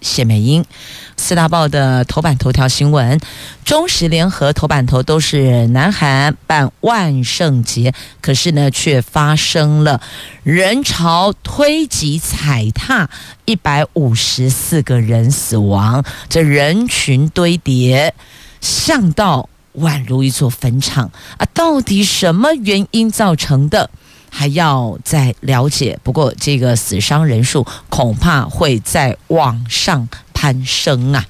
谢美英，四大报的头版头条新闻，中时联合头版头都是南韩办万圣节，可是呢，却发生了人潮推挤踩踏，一百五十四个人死亡，这人群堆叠，巷道宛如一座坟场啊！到底什么原因造成的？还要再了解，不过这个死伤人数恐怕会在往上攀升啊！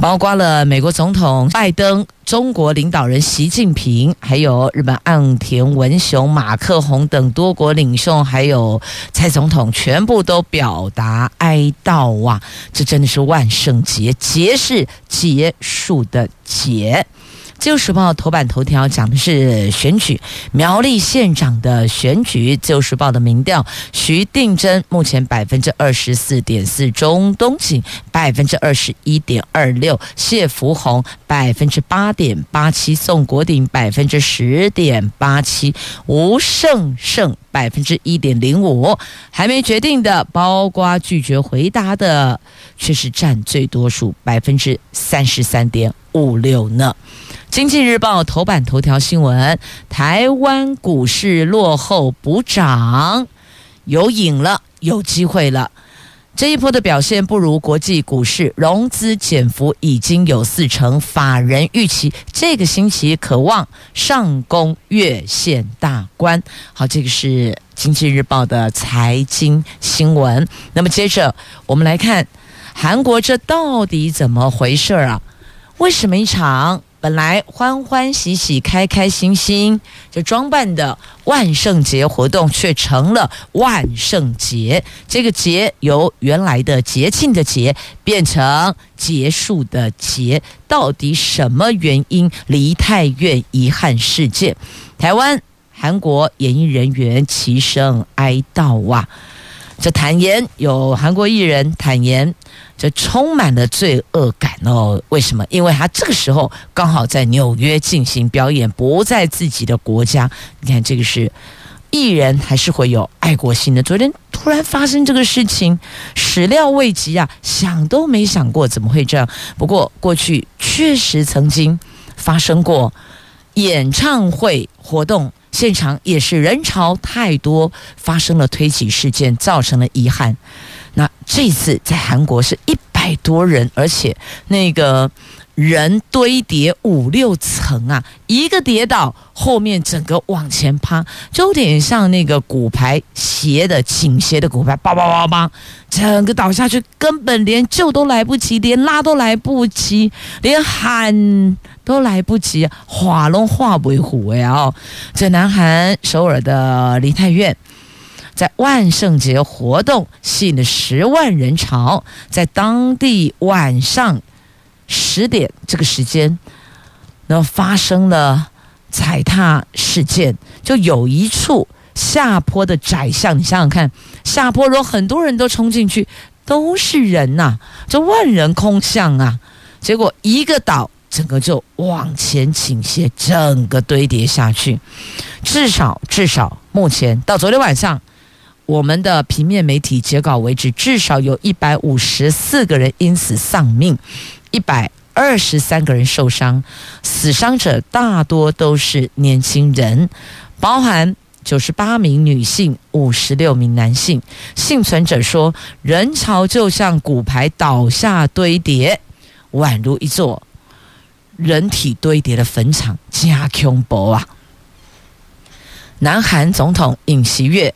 包括了美国总统拜登、中国领导人习近平，还有日本岸田文雄、马克宏等多国领袖，还有蔡总统，全部都表达哀悼啊！这真的是万圣节，节是结束的节。《自由时报》头版头条讲的是选举，苗栗县长的选举。《自由时报》的民调，徐定珍目前百分之二十四点四，钟东锦百分之二十一点二六，谢福红百分之八点八七，宋国鼎百分之十点八七，吴胜胜百分之一点零五。还没决定的，包括拒绝回答的，却是占最多数，百分之三十三点五六呢。经济日报头版头条新闻：台湾股市落后补涨，有影了，有机会了。这一波的表现不如国际股市，融资减幅已经有四成，法人预期这个星期可望上攻月线大关。好，这个是经济日报的财经新闻。那么接着我们来看韩国，这到底怎么回事啊？为什么一场？本来欢欢喜喜、开开心心就装扮的万圣节活动，却成了万圣节。这个节由原来的节庆的节变成结束的结，到底什么原因？梨泰院遗憾事件，台湾、韩国演艺人员齐声哀悼啊！这坦言有韩国艺人坦言。这充满了罪恶感哦！为什么？因为他这个时候刚好在纽约进行表演，不在自己的国家。你看，这个是艺人还是会有爱国心的。昨天突然发生这个事情，始料未及啊，想都没想过怎么会这样。不过过去确实曾经发生过演唱会活动现场也是人潮太多，发生了推挤事件，造成了遗憾。那这次在韩国是一百多人，而且那个人堆叠五六层啊，一个跌倒，后面整个往前趴，就有点像那个骨牌斜的倾斜的骨牌，叭叭叭叭，整个倒下去，根本连救都来不及，连拉都来不及，连喊都来不及，化龙化为虎呀！哦，在南韩首尔的梨泰院。在万圣节活动吸引了十万人潮，在当地晚上十点这个时间，那么发生了踩踏事件。就有一处下坡的窄巷，你想想看，下坡如果很多人都冲进去，都是人呐、这万人空巷啊，结果一个倒，整个就往前倾斜，整个堆叠下去。至少至少目前到昨天晚上。我们的平面媒体截稿为止，至少有一百五十四个人因此丧命，一百二十三个人受伤，死伤者大多都是年轻人，包含九十八名女性、五十六名男性。幸存者说，人潮就像骨牌倒下堆叠，宛如一座人体堆叠的坟场，加恐怖啊！南韩总统尹锡悦。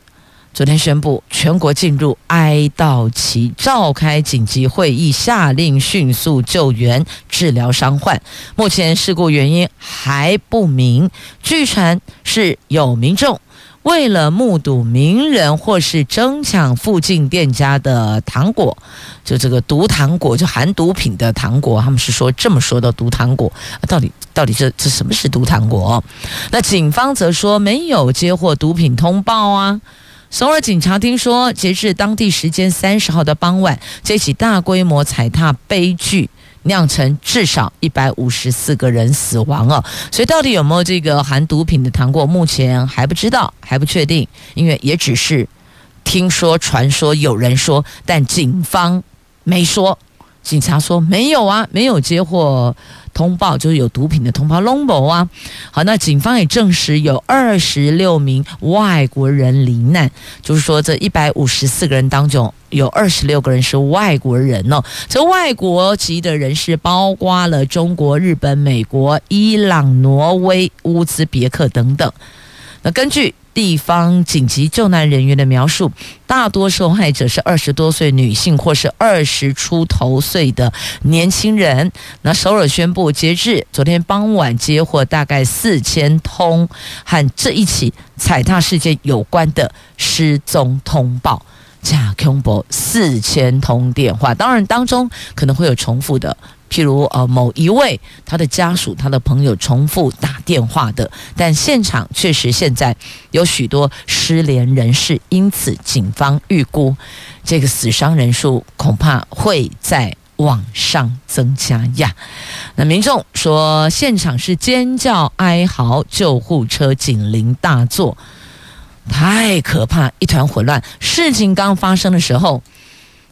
昨天宣布，全国进入哀悼期，召开紧急会议，下令迅速救援、治疗伤患。目前事故原因还不明，据传是有民众为了目睹名人或是争抢附近店家的糖果，就这个毒糖果，就含毒品的糖果，他们是说这么说的毒糖果，到底到底这这什么是毒糖果？那警方则说没有接获毒品通报啊。首尔警察听说，截至当地时间三十号的傍晚，这起大规模踩踏悲剧酿成至少一百五十四个人死亡哦。所以到底有没有这个含毒品的糖果，目前还不知道，还不确定，因为也只是听说、传说，有人说，但警方没说。警察说没有啊，没有接获。通报就是有毒品的通报 l o n b o 啊，好，那警方也证实有二十六名外国人罹难，就是说这一百五十四个人当中有二十六个人是外国人哦，这外国籍的人士包括了中国、日本、美国、伊朗、挪威、乌兹别克等等。那根据地方紧急救难人员的描述，大多受害者是二十多岁女性或是二十出头岁的年轻人。那首尔宣布，截至昨天傍晚，接获大概四千通和这一起踩踏事件有关的失踪通报。加恐怖四千通电话，当然当中可能会有重复的，譬如呃某一位他的家属、他的朋友重复打电话的，但现场确实现在有许多失联人士，因此警方预估这个死伤人数恐怕会在往上增加呀。那民众说，现场是尖叫、哀嚎，救护车警铃大作。太可怕，一团混乱。事情刚发生的时候，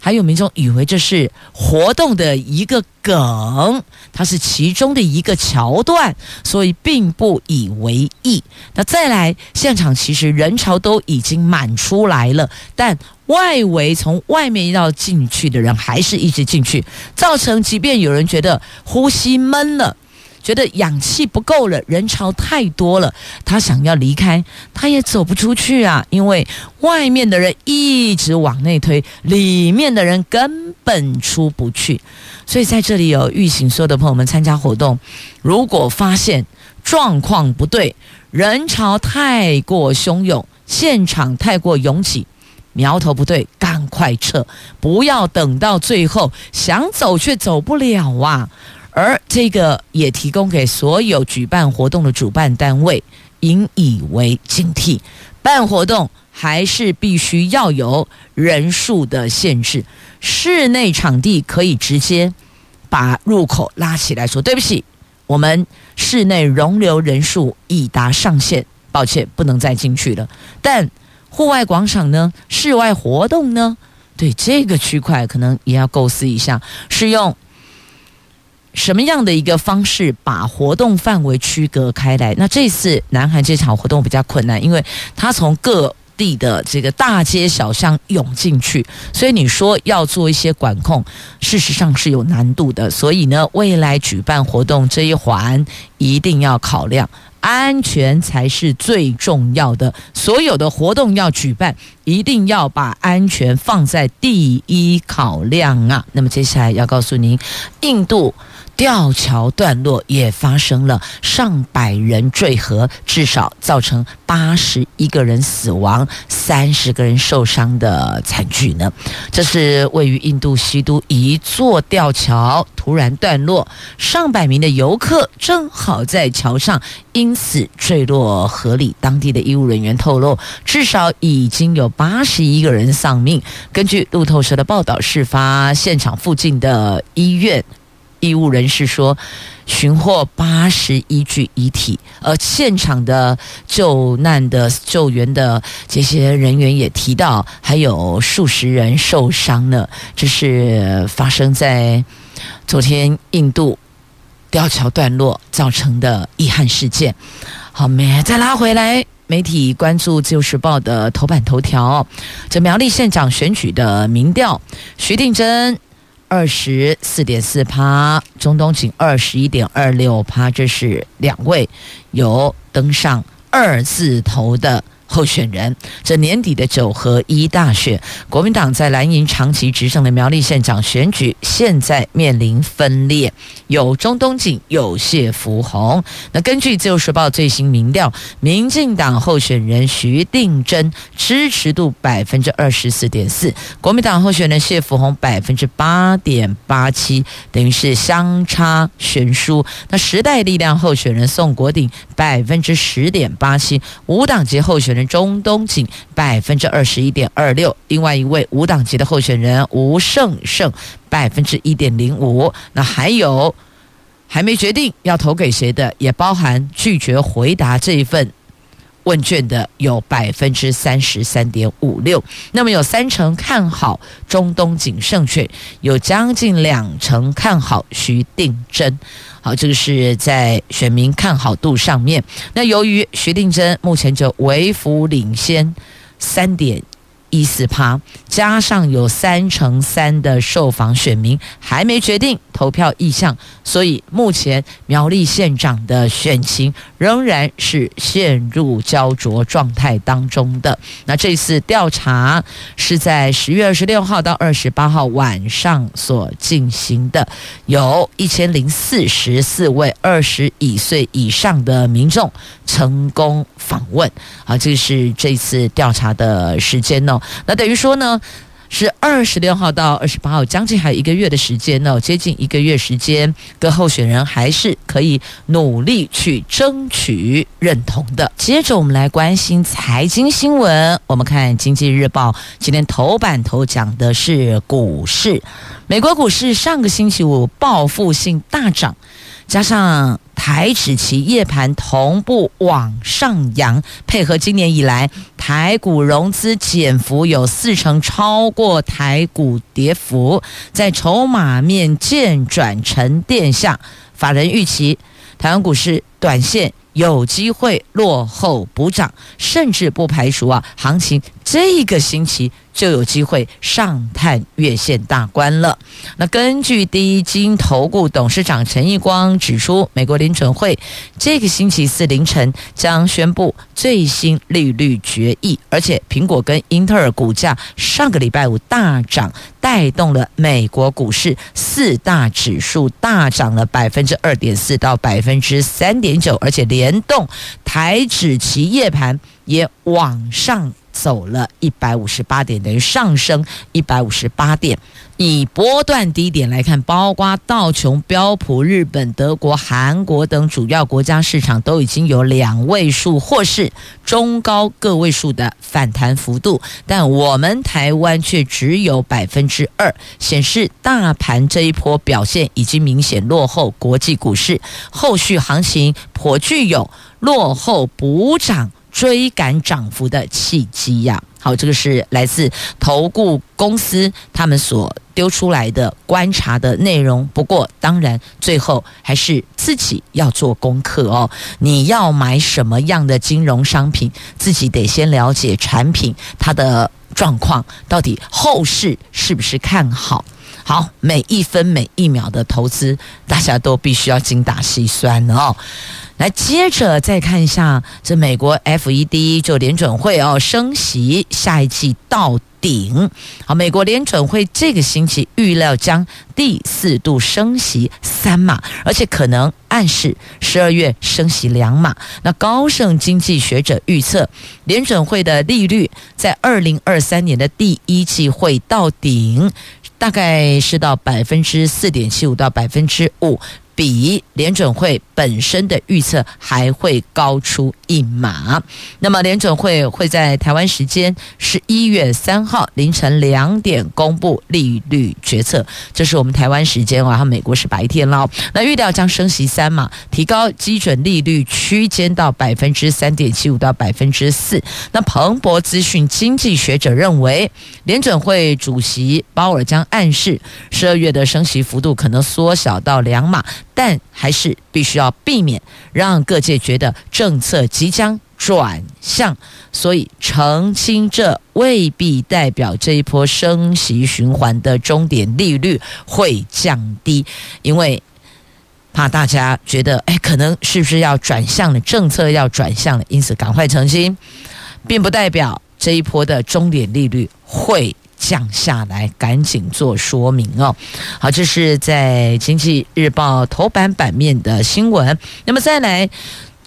还有民众以为这是活动的一个梗，它是其中的一个桥段，所以并不以为意。那再来，现场其实人潮都已经满出来了，但外围从外面要进去的人还是一直进去，造成即便有人觉得呼吸闷了。觉得氧气不够了，人潮太多了，他想要离开，他也走不出去啊，因为外面的人一直往内推，里面的人根本出不去。所以在这里有预警，所有的朋友们参加活动，如果发现状况不对，人潮太过汹涌，现场太过拥挤，苗头不对，赶快撤，不要等到最后想走却走不了啊。而这个也提供给所有举办活动的主办单位引以为警惕，办活动还是必须要有人数的限制。室内场地可以直接把入口拉起来说：“对不起，我们室内容留人数已达上限，抱歉，不能再进去了。”但户外广场呢？室外活动呢？对这个区块可能也要构思一下，是用。什么样的一个方式把活动范围区隔开来？那这次南韩这场活动比较困难，因为它从各地的这个大街小巷涌进去，所以你说要做一些管控，事实上是有难度的。所以呢，未来举办活动这一环一定要考量安全才是最重要的。所有的活动要举办，一定要把安全放在第一考量啊。那么接下来要告诉您，印度。吊桥断落，也发生了上百人坠河，至少造成八十一个人死亡、三十个人受伤的惨剧呢。这是位于印度西都一座吊桥突然断落，上百名的游客正好在桥上，因此坠落河里。当地的医务人员透露，至少已经有八十一个人丧命。根据路透社的报道，事发现场附近的医院。医务人士说，寻获八十一具遗体，而现场的救难的救援的这些人员也提到，还有数十人受伤呢。这是发生在昨天印度吊桥断落造成的遗憾事件。好，没再拉回来，媒体关注《自由时报》的头版头条，这苗栗县长选举的民调，徐定珍。二十四点四趴，中东锦二十一点二六趴，这是两位有登上二字头的候选人。这年底的九合一大选，国民党在蓝营长期执政的苗栗县长选举，现在面临分裂，有钟东锦，有谢福弘。那根据自由时报最新民调，民进党候选人徐定珍支持度百分之二十四点四，国民党候选人谢福弘百分之八点八七，等于是相差悬殊。那时代力量候选人宋国鼎百分之十点八七，无党籍候选人中东锦百分之二十一点二六，另外一位无党籍的候选人吴胜胜百分之一点零五。那还有还没决定要投给谁的，也包含拒绝回答这一份问卷的有百分之三十三点五六。那么有三成看好中东锦胜券，有将近两成看好徐定真。好，这个是在选民看好度上面。那由于徐定真目前就微幅领先三点一四趴，加上有三成三的受访选民还没决定投票意向，所以目前苗栗县长的选情仍然是陷入焦灼状态当中的。那这次调查是在十月二十六号到二十八号晚上所进行的，有一千零四十四位二十一岁以上的民众成功访问。啊，这是这次调查的时间哦。那等于说呢，是二十六号到二十八号，将近还有一个月的时间呢，接近一个月时间，各候选人还是可以努力去争取认同的。接着我们来关心财经新闻，我们看《经济日报》今天头版头讲的是股市，美国股市上个星期五报复性大涨。加上台指期夜盘同步往上扬，配合今年以来台股融资减幅有四成，超过台股跌幅，在筹码面渐转沉淀下，法人预期台湾股市短线有机会落后补涨，甚至不排除啊行情这个星期。就有机会上探月线大关了。那根据第一金投顾董事长陈义光指出，美国联准会这个星期四凌晨将宣布最新利率决议，而且苹果跟英特尔股价上个礼拜五大涨，带动了美国股市四大指数大涨了百分之二点四到百分之三点九，而且连联动抬指期夜盘也往上。走了一百五十八点，等于上升一百五十八点。以波段低点来看，包括道琼、标普、日本、德国、韩国等主要国家市场都已经有两位数或是中高个位数的反弹幅度，但我们台湾却只有百分之二，显示大盘这一波表现已经明显落后国际股市，后续行情颇具有落后补涨。追赶涨幅的契机呀！好，这个是来自投顾公司他们所丢出来的观察的内容。不过，当然最后还是自己要做功课哦。你要买什么样的金融商品，自己得先了解产品它的状况，到底后市是不是看好？好，每一分每一秒的投资，大家都必须要精打细算哦。来，接着再看一下这美国 FED 就联准会哦升息，下一季到顶。好，美国联准会这个星期预料将第四度升息三码，而且可能暗示十二月升息两码。那高盛经济学者预测，联准会的利率在二零二三年的第一季会到顶，大概是到百分之四点七五到百分之五。比联准会本身的预测还会高出一码。那么联准会会在台湾时间十一月三号凌晨两点公布利率决策，这是我们台湾时间，然后美国是白天喽。那预料将升息三码，提高基准利率区间到百分之三点七五到百分之四。那彭博资讯经济学者认为，联准会主席鲍尔将暗示十二月的升息幅度可能缩小到两码。但还是必须要避免让各界觉得政策即将转向，所以澄清这未必代表这一波升息循环的终点利率会降低，因为怕大家觉得，哎，可能是不是要转向了，政策要转向了，因此赶快澄清。并不代表这一波的终点利率会降下来，赶紧做说明哦。好，这是在《经济日报》头版版面的新闻。那么再来。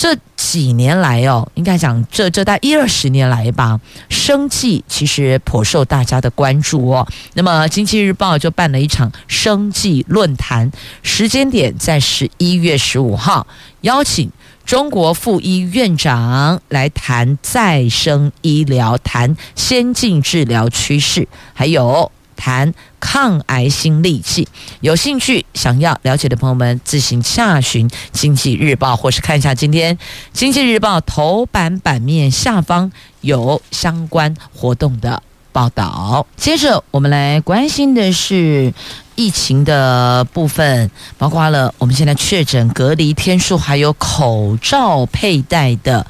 这几年来哦，应该讲这这大一二十年来吧，生计其实颇受大家的关注哦。那么《经济日报》就办了一场生计论坛，时间点在十一月十五号，邀请中国复医院长来谈再生医疗，谈先进治疗趋势，还有。谈抗癌新利器，有兴趣想要了解的朋友们，自行洽询《经济日报》，或是看一下今天《经济日报》头版版面下方有相关活动的报道。接着，我们来关心的是疫情的部分，包括了我们现在确诊隔离天数，还有口罩佩戴的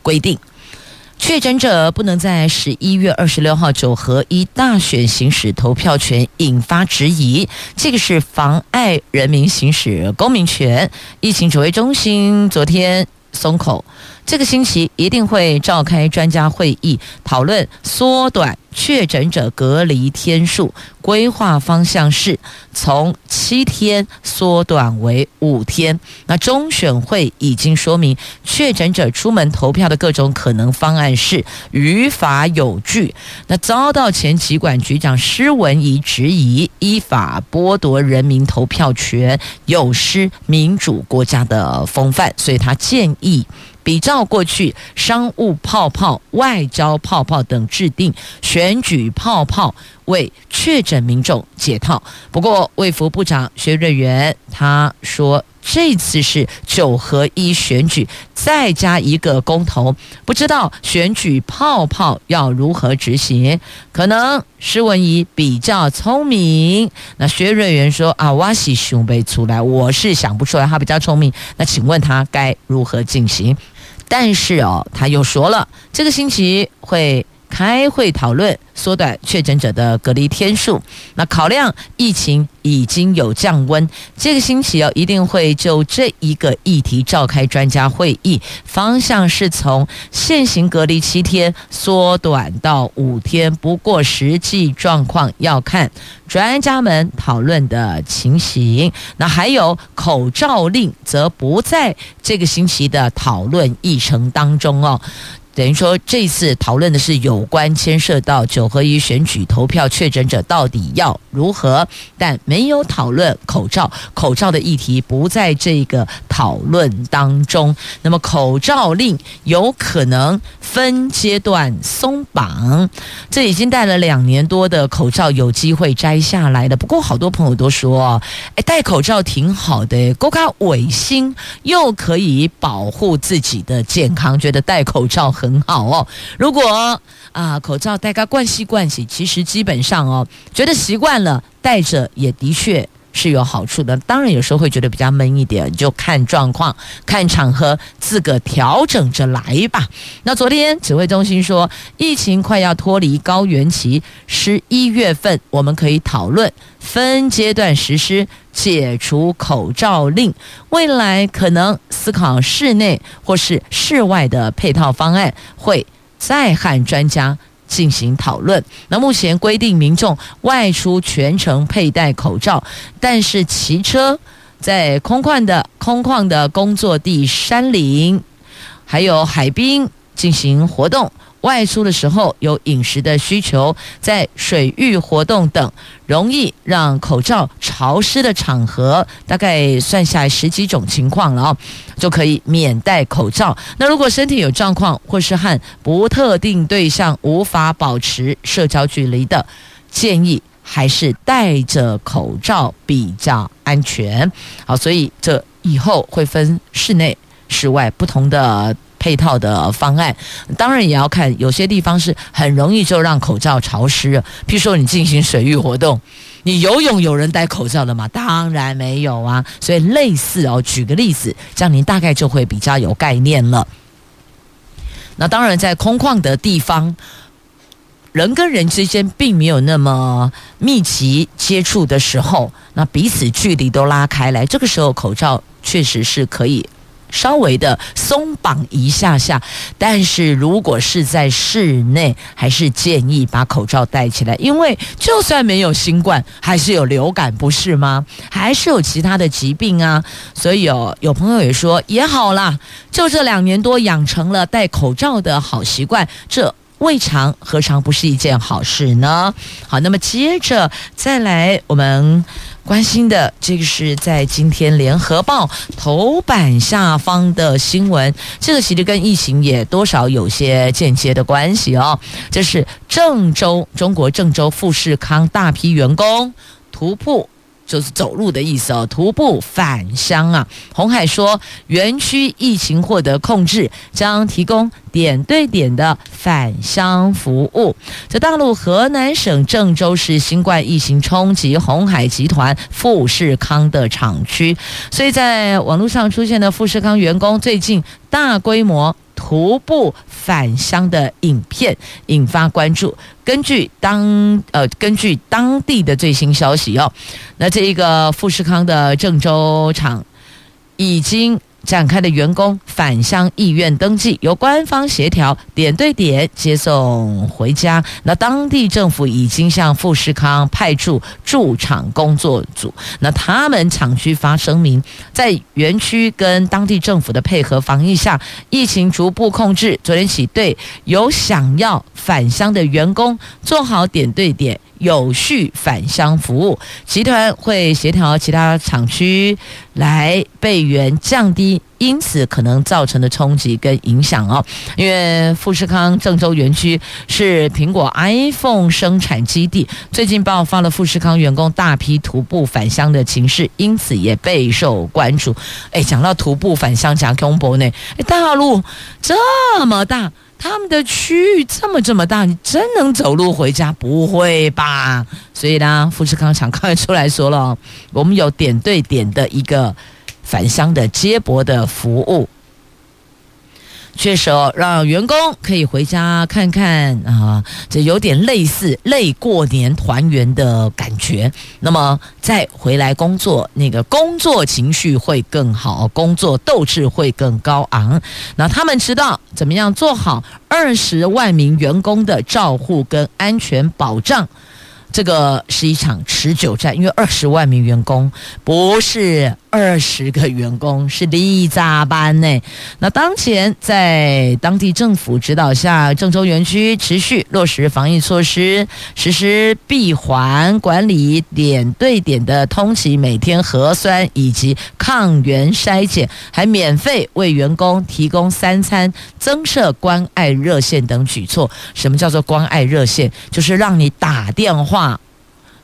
规定。确诊者不能在十一月二十六号九合一大选行使投票权，引发质疑。这个是妨碍人民行使公民权。疫情指挥中心昨天松口。这个星期一定会召开专家会议，讨论缩短确诊者隔离天数。规划方向是从七天缩短为五天。那中选会已经说明，确诊者出门投票的各种可能方案是于法有据。那遭到前疾管局长施文仪质疑，依法剥夺人民投票权，有失民主国家的风范，所以他建议。比照过去商务泡泡、外交泡泡等制定选举泡泡，为确诊民众解套。不过，卫福部长薛瑞元他说，这次是九合一选举，再加一个公投，不知道选举泡泡要如何执行。可能施文仪比较聪明。那薛瑞元说啊，我是想不出来，我是想不出来，他比较聪明。那请问他该如何进行？但是哦，他又说了，这个星期会开会讨论缩短确诊者的隔离天数。那考量疫情已经有降温，这个星期哦，一定会就这一个议题召开专家会议，方向是从现行隔离七天缩短到五天。不过实际状况要看。专家们讨论的情形，那还有口罩令，则不在这个星期的讨论议程当中哦。等于说，这次讨论的是有关牵涉到九合一选举投票确诊者到底要如何，但没有讨论口罩。口罩的议题不在这个讨论当中。那么，口罩令有可能分阶段松绑。这已经戴了两年多的口罩有机会摘下来了。不过，好多朋友都说，哎，戴口罩挺好的，够卡卫生，又可以保护自己的健康，觉得戴口罩很好哦，如果啊口罩戴个惯习惯习，其实基本上哦，觉得习惯了戴着也的确是有好处的。当然有时候会觉得比较闷一点，就看状况、看场合，自个调整着来吧。那昨天指挥中心说，疫情快要脱离高原期，十一月份我们可以讨论分阶段实施。解除口罩令，未来可能思考室内或是室外的配套方案，会再和专家进行讨论。那目前规定民众外出全程佩戴口罩，但是骑车在空旷的空旷的工作地、山林，还有海滨进行活动。外出的时候有饮食的需求，在水域活动等，容易让口罩潮湿的场合，大概算下来十几种情况了哦，就可以免戴口罩。那如果身体有状况，或是和不特定对象无法保持社交距离的，建议还是戴着口罩比较安全。好，所以这以后会分室内、室外不同的。配套的方案，当然也要看，有些地方是很容易就让口罩潮湿。譬如说，你进行水域活动，你游泳有人戴口罩的吗？当然没有啊。所以类似哦，举个例子，这样您大概就会比较有概念了。那当然，在空旷的地方，人跟人之间并没有那么密集接触的时候，那彼此距离都拉开来，这个时候口罩确实是可以。稍微的松绑一下下。但是如果是在室内，还是建议把口罩戴起来，因为就算没有新冠，还是有流感，不是吗？还是有其他的疾病啊。所以有有朋友也说也好啦，就这两年多养成了戴口罩的好习惯，这。未尝何尝不是一件好事呢？好，那么接着再来，我们关心的这个是在今天《联合报》头版下方的新闻，这个其实跟疫情也多少有些间接的关系哦。这是郑州，中国郑州富士康大批员工徒步。就是走路的意思哦，徒步返乡啊。鸿海说，园区疫情获得控制，将提供点对点的返乡服务。在大陆河南省郑州市，新冠疫情冲击鸿海集团富士康的厂区，所以在网络上出现的富士康员工最近大规模。徒步返乡的影片引发关注。根据当呃，根据当地的最新消息哦，那这一个富士康的郑州厂已经。展开的员工返乡意愿登记，由官方协调，点对点接送回家。那当地政府已经向富士康派驻驻厂工作组，那他们厂区发声明，在园区跟当地政府的配合防疫下，疫情逐步控制。昨天起，对有想要返乡的员工做好点对点。有序返乡服务，集团会协调其他厂区来备援，降低因此可能造成的冲击跟影响哦。因为富士康郑州园区是苹果 iPhone 生产基地，最近爆发了富士康员工大批徒步返乡的情势，因此也备受关注。哎，讲到徒步返乡，讲恐怖呢？哎，大陆这么大。他们的区域这么这么大，你真能走路回家？不会吧？所以呢，富士康厂刚才出来说了，我们有点对点的一个返乡的接驳的服务。确实哦，让员工可以回家看看啊，这有点类似类过年团圆的感觉。那么再回来工作，那个工作情绪会更好，工作斗志会更高昂。那他们知道怎么样做好二十万名员工的照护跟安全保障。这个是一场持久战，因为二十万名员工不是二十个员工，是里咋班呢？那当前在当地政府指导下，郑州园区持续落实防疫措施，实施闭环管理、点对点的通勤、每天核酸以及抗原筛检，还免费为员工提供三餐、增设关爱热线等举措。什么叫做关爱热线？就是让你打电话。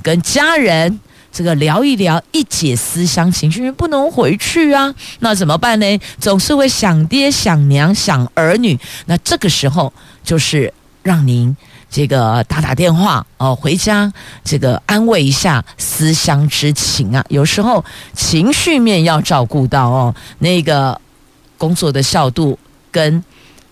跟家人这个聊一聊，一解思乡情绪，因为不能回去啊，那怎么办呢？总是会想爹、想娘、想儿女，那这个时候就是让您这个打打电话哦，回家这个安慰一下思乡之情啊。有时候情绪面要照顾到哦，那个工作的效度跟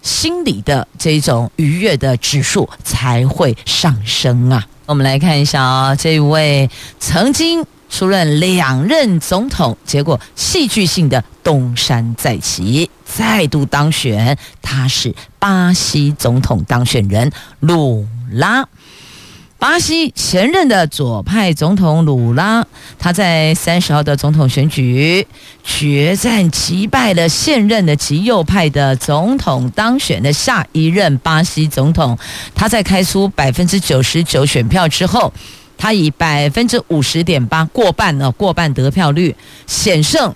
心理的这种愉悦的指数才会上升啊。我们来看一下啊、这一位曾经出任两任总统，结果戏剧性的东山再起，再度当选。他是巴西总统当选人鲁拉。巴西前任的左派总统鲁拉，他在三十号的总统选举决战击败了现任的极右派的总统当选的下一任巴西总统。他在开出百分之九十九选票之后，他以百分之五十点八过半呢，过半得票率险胜。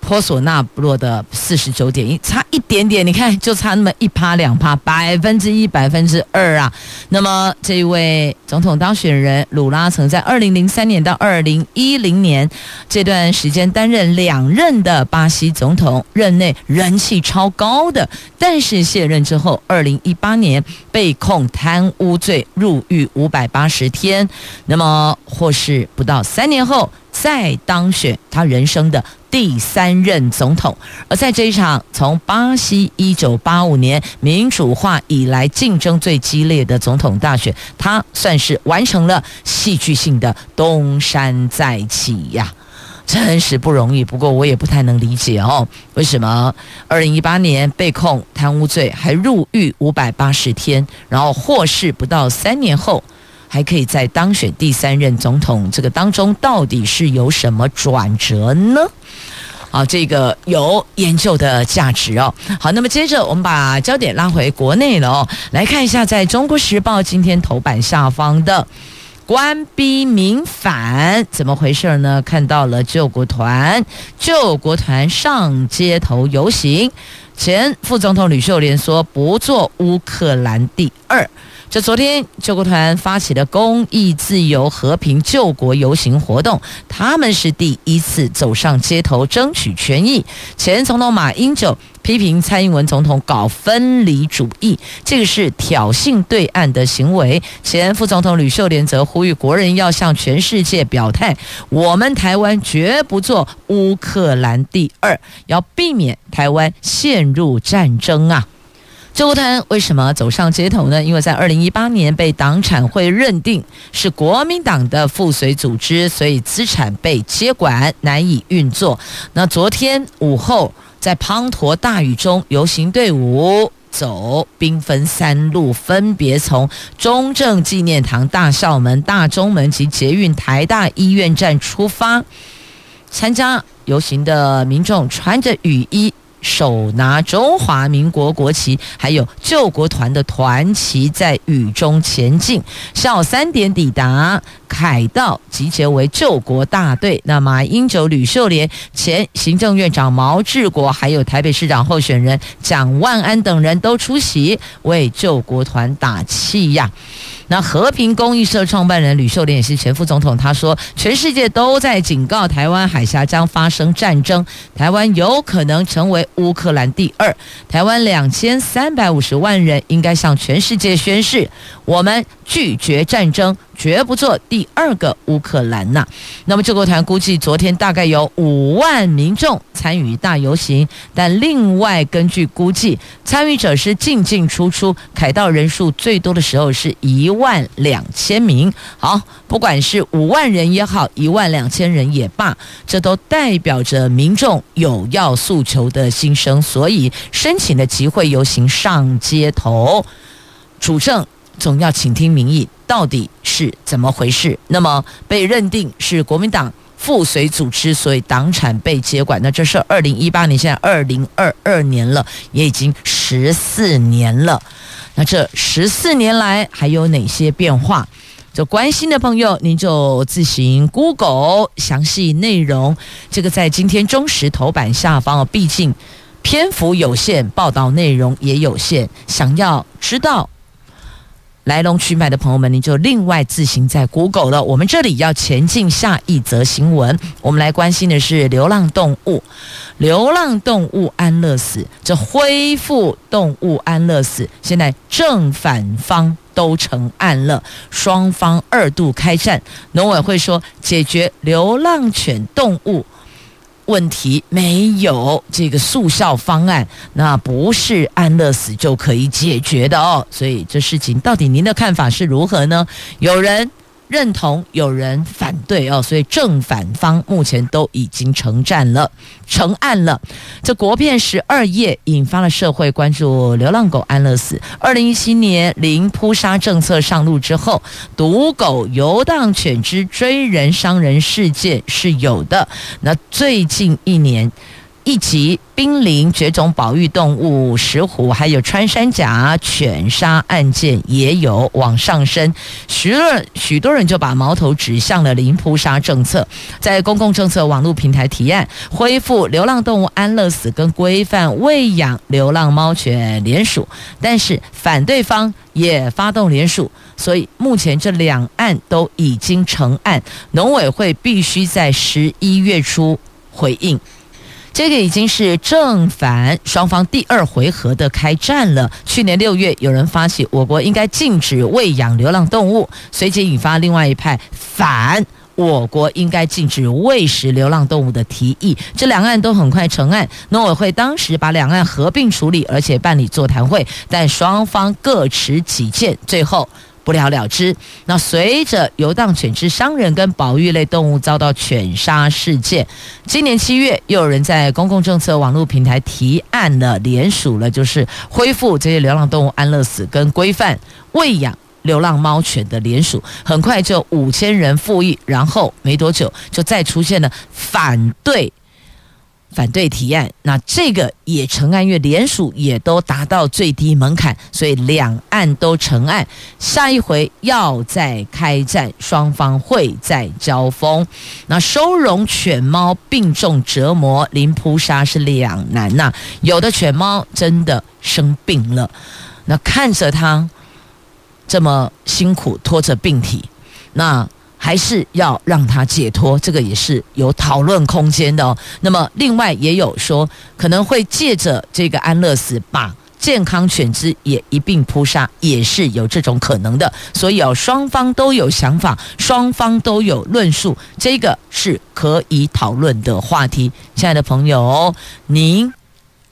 波索纳布洛的四十九点一，差一点点，你看就差那么一趴两趴，百分之一百分之二啊。那么这位总统当选人鲁拉曾在二零零三年到二零一零年这段时间担任两任的巴西总统，任内人气超高的，但是卸任之后，二零一八年被控贪污罪入狱五百八十天，那么或是不到三年后再当选他人生的。第三任总统，而在这一场从巴西一九八五年民主化以来竞争最激烈的总统大选，他算是完成了戏剧性的东山再起呀。真是不容易。不过我也不太能理解哦，为什么二零一八年被控贪污罪，还入狱五百八十天，然后获释不到三年后，还可以再当选第三任总统？这个当中到底是有什么转折呢？好，这个有研究的价值哦。好，那么接着我们把焦点拉回国内了哦，来看一下在中国时报今天头版下方的官逼民反怎么回事呢？看到了救国团，救国团上街头游行，前副总统吕秀莲说不做乌克兰第二。这昨天救国团发起的公益、自由、和平救国游行活动，他们是第一次走上街头争取权益。前总统马英九批评蔡英文总统搞分离主义，这个是挑衅对岸的行为。前副总统吕秀莲则呼吁国人要向全世界表态：我们台湾绝不做乌克兰第二，要避免台湾陷入战争啊！周国团为什么走上街头呢？因为在二零一八年被党产会认定是国民党的附随组织，所以资产被接管，难以运作。那昨天午后，在滂沱大雨中，游行队伍走兵分三路，分别从中正纪念堂、大校门、大中门及捷运台大医院站出发。参加游行的民众穿着雨衣。手拿中华民国国旗，还有救国团的团旗，在雨中前进。下午三点抵达凯道，集结为救国大队。那马英九、吕秀莲、前行政院长毛治国，还有台北市长候选人蒋万安等人都出席，为救国团打气呀。那和平公益社创办人吕秀莲也是前副总统，他说：“全世界都在警告台湾海峡将发生战争，台湾有可能成为乌克兰第二。台湾两千三百五十万人应该向全世界宣誓，我们拒绝战争。”绝不做第二个乌克兰呐。那么救国团估计昨天大概有五万民众参与大游行，但另外根据估计，参与者是进进出出，凯道人数最多的时候是一万两千名。好，不管是五万人也好，一万两千人也罢，这都代表着民众有要诉求的心声，所以申请的集会游行上街头，主政总要倾听民意。到底是怎么回事？那么被认定是国民党附随组织，所以党产被接管。那这是二零一八年，现在二零二二年了，也已经十四年了。那这十四年来还有哪些变化？就关心的朋友，您就自行 Google 详细内容。这个在今天中时头版下方，毕竟篇幅有限，报道内容也有限，想要知道。来龙去脉的朋友们，你就另外自行在 Google 了。我们这里要前进下一则新闻，我们来关心的是流浪动物。流浪动物安乐死，这恢复动物安乐死，现在正反方都成案了，双方二度开战。农委会说，解决流浪犬动物。问题没有这个速效方案，那不是安乐死就可以解决的哦。所以这事情到底您的看法是如何呢？有人认同，有人反对哦。所以正反方目前都已经成战了，成案了。这国片十二页引发了社会关注，流浪狗安乐死。二零一七年零扑杀政策上路之后，毒狗游荡犬之追人伤人事件是有的。那最近一年。一级濒临绝种保育动物石虎，还有穿山甲犬杀案件也有往上升，许多许多人就把矛头指向了零扑杀政策，在公共政策网络平台提案恢复流浪动物安乐死跟规范喂养流浪猫犬联署，但是反对方也发动联署，所以目前这两案都已经成案，农委会必须在十一月初回应。这个已经是正反双方第二回合的开战了。去年六月，有人发起我国应该禁止喂养流浪动物，随即引发另外一派反我国应该禁止喂食流浪动物的提议。这两案都很快成案，农委会当时把两案合并处理，而且办理座谈会，但双方各持己见，最后不了了之。那随着游荡犬只伤人跟保育类动物遭到犬杀事件，今年七月又有人在公共政策网络平台提案了，联署了，就是恢复这些流浪动物安乐死跟规范喂养流浪猫犬的联署，很快就五千人附议，然后没多久就再出现了反对。反对提案，那这个也成案，因为联署也都达到最低门槛，所以两岸都成案。下一回要再开战，双方会再交锋。那收容犬猫病重折磨，林扑杀是两难呐。有的犬猫真的生病了，那看着它这么辛苦拖着病体，那。还是要让他解脱，这个也是有讨论空间的哦。那么，另外也有说可能会借着这个安乐死，把健康犬只也一并扑杀，也是有这种可能的。所以哦，双方都有想法，双方都有论述，这个是可以讨论的话题。亲爱的朋友，您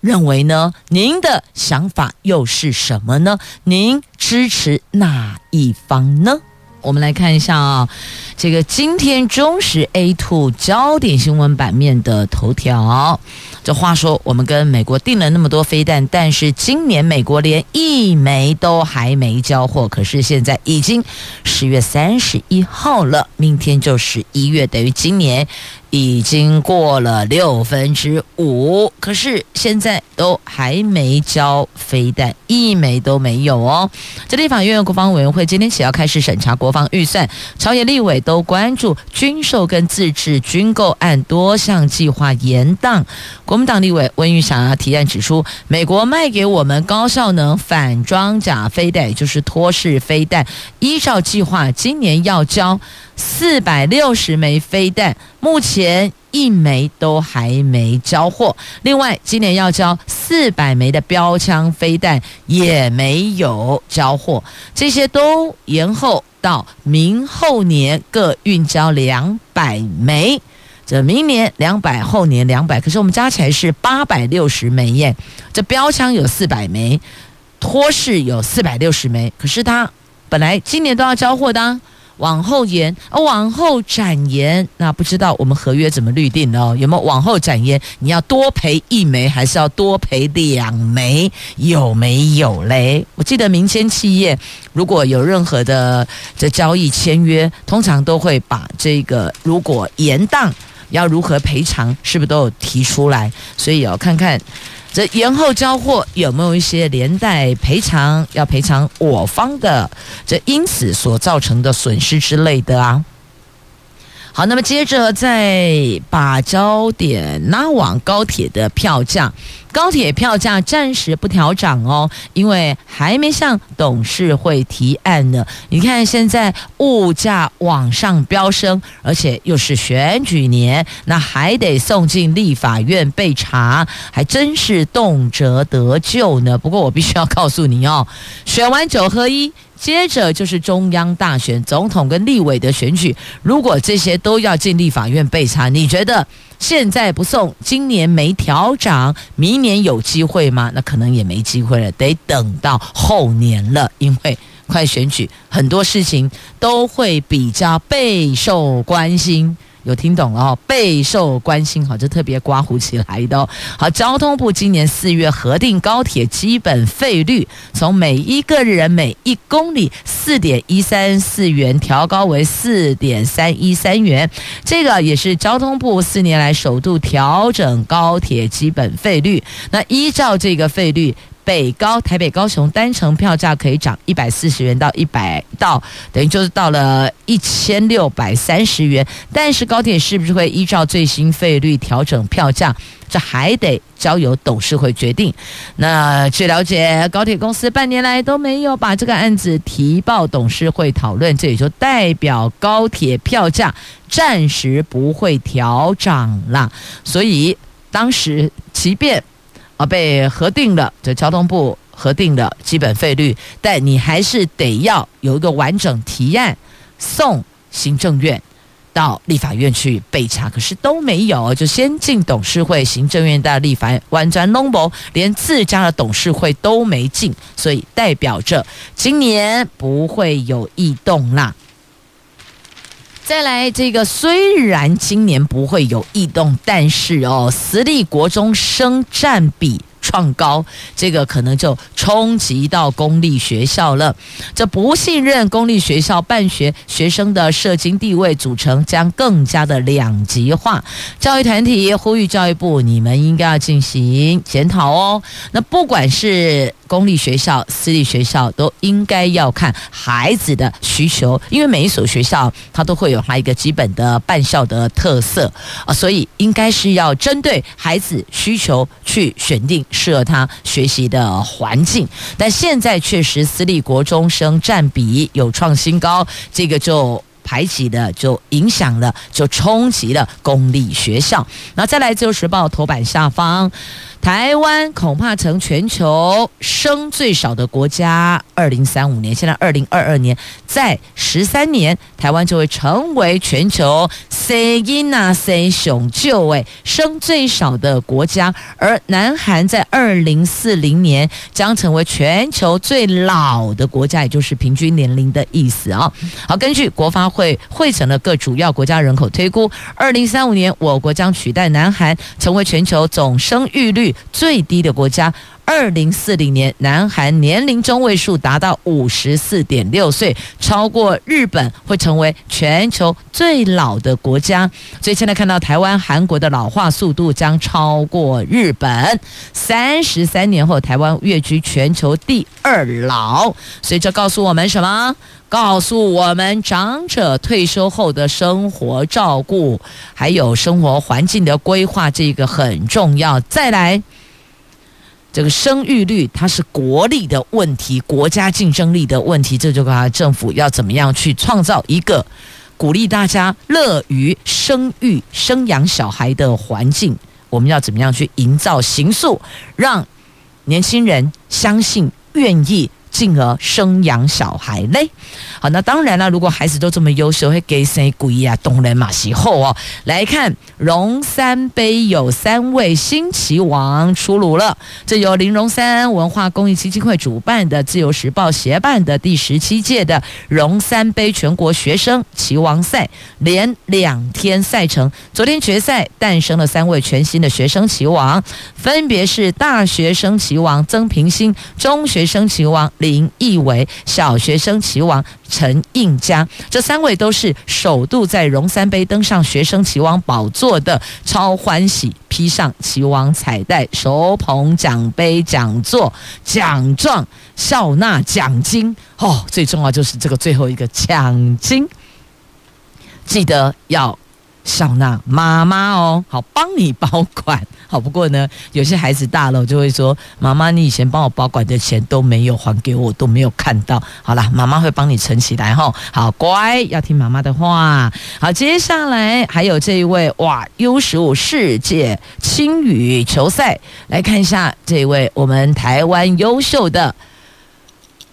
认为呢？您的想法又是什么呢？您支持哪一方呢？我们来看一下啊，这个今天中时 A two 焦点新闻版面的头条。这话说，我们跟美国订了那么多飞弹，但是今年美国连一枚都还没交货。可是现在已经十月三十一号了，明天就十一月，等于今年。已经过了六分之五，可是现在都还没交飞弹，一枚都没有哦。这立法院国防委员会今天起要开始审查国防预算，朝野立委都关注军售跟自制军购案多项计划延宕。国民党立委温玉祥提案指出，美国卖给我们高效能反装甲飞弹，也就是托式飞弹，依照计划今年要交。四百六十枚飞弹，目前一枚都还没交货。另外，今年要交四百枚的标枪飞弹也没有交货，这些都延后到明后年各运交两百枚。这明年两百，后年两百，可是我们加起来是八百六十枚耶。这标枪有四百枚，托式有四百六十枚，可是它本来今年都要交货的啊。往后延，哦往后展延，那不知道我们合约怎么律定哦？有没有往后展延？你要多赔一枚，还是要多赔两枚？有没有嘞？我记得民间企业如果有任何的这交易签约，通常都会把这个如果延宕要如何赔偿，是不是都有提出来？所以要看看。这延后交货有没有一些连带赔偿？要赔偿我方的这因此所造成的损失之类的啊？好，那么接着再把焦点拉往高铁的票价。高铁票价暂时不调涨哦，因为还没向董事会提案呢。你看现在物价往上飙升，而且又是选举年，那还得送进立法院备查，还真是动辄得咎呢。不过我必须要告诉你哦，选完九合一。接着就是中央大选，总统跟立委的选举，如果这些都要进立法院备查，你觉得现在不送，今年没调涨，明年有机会吗？那可能也没机会了，得等到后年了，因为快选举，很多事情都会比较备受关心。有听懂了哦，备受关心，好，就特别刮胡起来的哦。好，交通部今年四月核定高铁基本费率，从每一个人每一公里四点一三四元调高为四点三一三元，这个也是交通部四年来首度调整高铁基本费率。那依照这个费率。北高台北高雄单程票价可以涨一百四十元到一百到，等于就是到了一千六百三十元。但是高铁是不是会依照最新费率调整票价？这还得交由董事会决定。那据了解，高铁公司半年来都没有把这个案子提报董事会讨论，这也就代表高铁票价暂时不会调涨了。所以当时即便。啊，被核定了，这交通部核定的基本费率，但你还是得要有一个完整提案送行政院，到立法院去备查，可是都没有，就先进董事会、行政院到立法院完全弄不，连自家的董事会都没进，所以代表着今年不会有异动啦。再来，这个虽然今年不会有异动，但是哦，私立国中生占比创高，这个可能就冲击到公立学校了。这不信任公立学校办学学生的社经地位组成将更加的两极化。教育团体呼吁教育部，你们应该要进行检讨哦。那不管是公立学校、私立学校都应该要看孩子的需求，因为每一所学校它都会有它一个基本的办校的特色啊，所以应该是要针对孩子需求去选定适合他学习的环境。但现在确实私立国中生占比有创新高，这个就排挤的，就影响了，就冲击了公立学校。那再来，《自由时报》头版下方。台湾恐怕成全球生最少的国家。二零三五年，现在二零二二年，在十三年，台湾就会成为全球谁因啊谁雄就位生最少的国家。而南韩在二零四零年将成为全球最老的国家，也就是平均年龄的意思啊。好，根据国发会汇整了各主要国家人口推估，二零三五年我国将取代南韩成为全球总生育率最低的国家，二零四零年，南韩年龄中位数达到五十四点六岁，超过日本，会成为全球最老的国家。所以现在看到台湾、韩国的老化速度将超过日本，三十三年后，台湾跃居全球第二老。所以这告诉我们什么？告诉我们长者退休后的生活照顾，还有生活环境的规划，这个很重要。再来。这个生育率，它是国力的问题，国家竞争力的问题，这就看政府要怎么样去创造一个鼓励大家乐于生育、生养小孩的环境。我们要怎么样去营造形塑，让年轻人相信、愿意。进而生养小孩嘞，好，那当然了，如果孩子都这么优秀，会给谁鼓励啊？东人马西后哦，来看龙三杯有三位新棋王出炉了。这由林荣三文化公益基金会主办的，自由时报协办的第十七届的龙三杯全国学生棋王赛，连两天赛程。昨天决赛诞生了三位全新的学生棋王，分别是大学生棋王曾平新、中学生棋王林。林义伟，小学生棋王陈应佳，这三位都是首度在荣三杯登上学生棋王宝座的，超欢喜！披上棋王彩带，手捧奖杯、奖座、奖状、笑纳奖金。哦，最重要就是这个最后一个奖金，记得要。笑纳妈妈哦，好，帮你保管。好，不过呢，有些孩子大了，就会说：“妈妈，你以前帮我保管的钱都没有还给我，都没有看到。”好了，妈妈会帮你存起来哈。好，乖，要听妈妈的话。好，接下来还有这一位哇，U 十五世界轻羽球赛，来看一下这一位我们台湾优秀的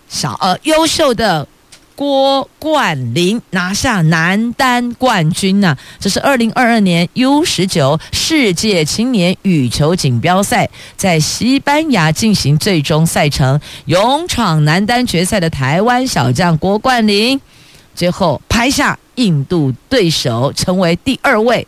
小呃优秀的。郭冠霖拿下男单冠军呐、这是二零二二年 U 十九世界青年羽球锦标赛在西班牙进行最终赛程，勇闯男单决赛的台湾小将郭冠霖，最后拍下印度对手，成为第二位。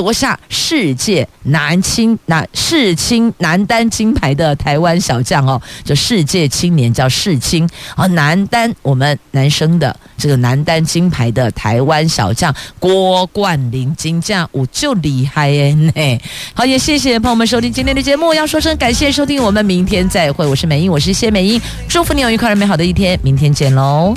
夺下世界男青男世青男单金牌的台湾小将哦，就世界青年叫世青啊，男单我们男生的这个男单金牌的台湾小将郭冠霖金将，我就厉害耶！好，也谢谢朋友们收听今天的节目，要说声感谢收听，我们明天再会，我是美英，我是谢美英，祝福你有愉快而美好的一天，明天见喽。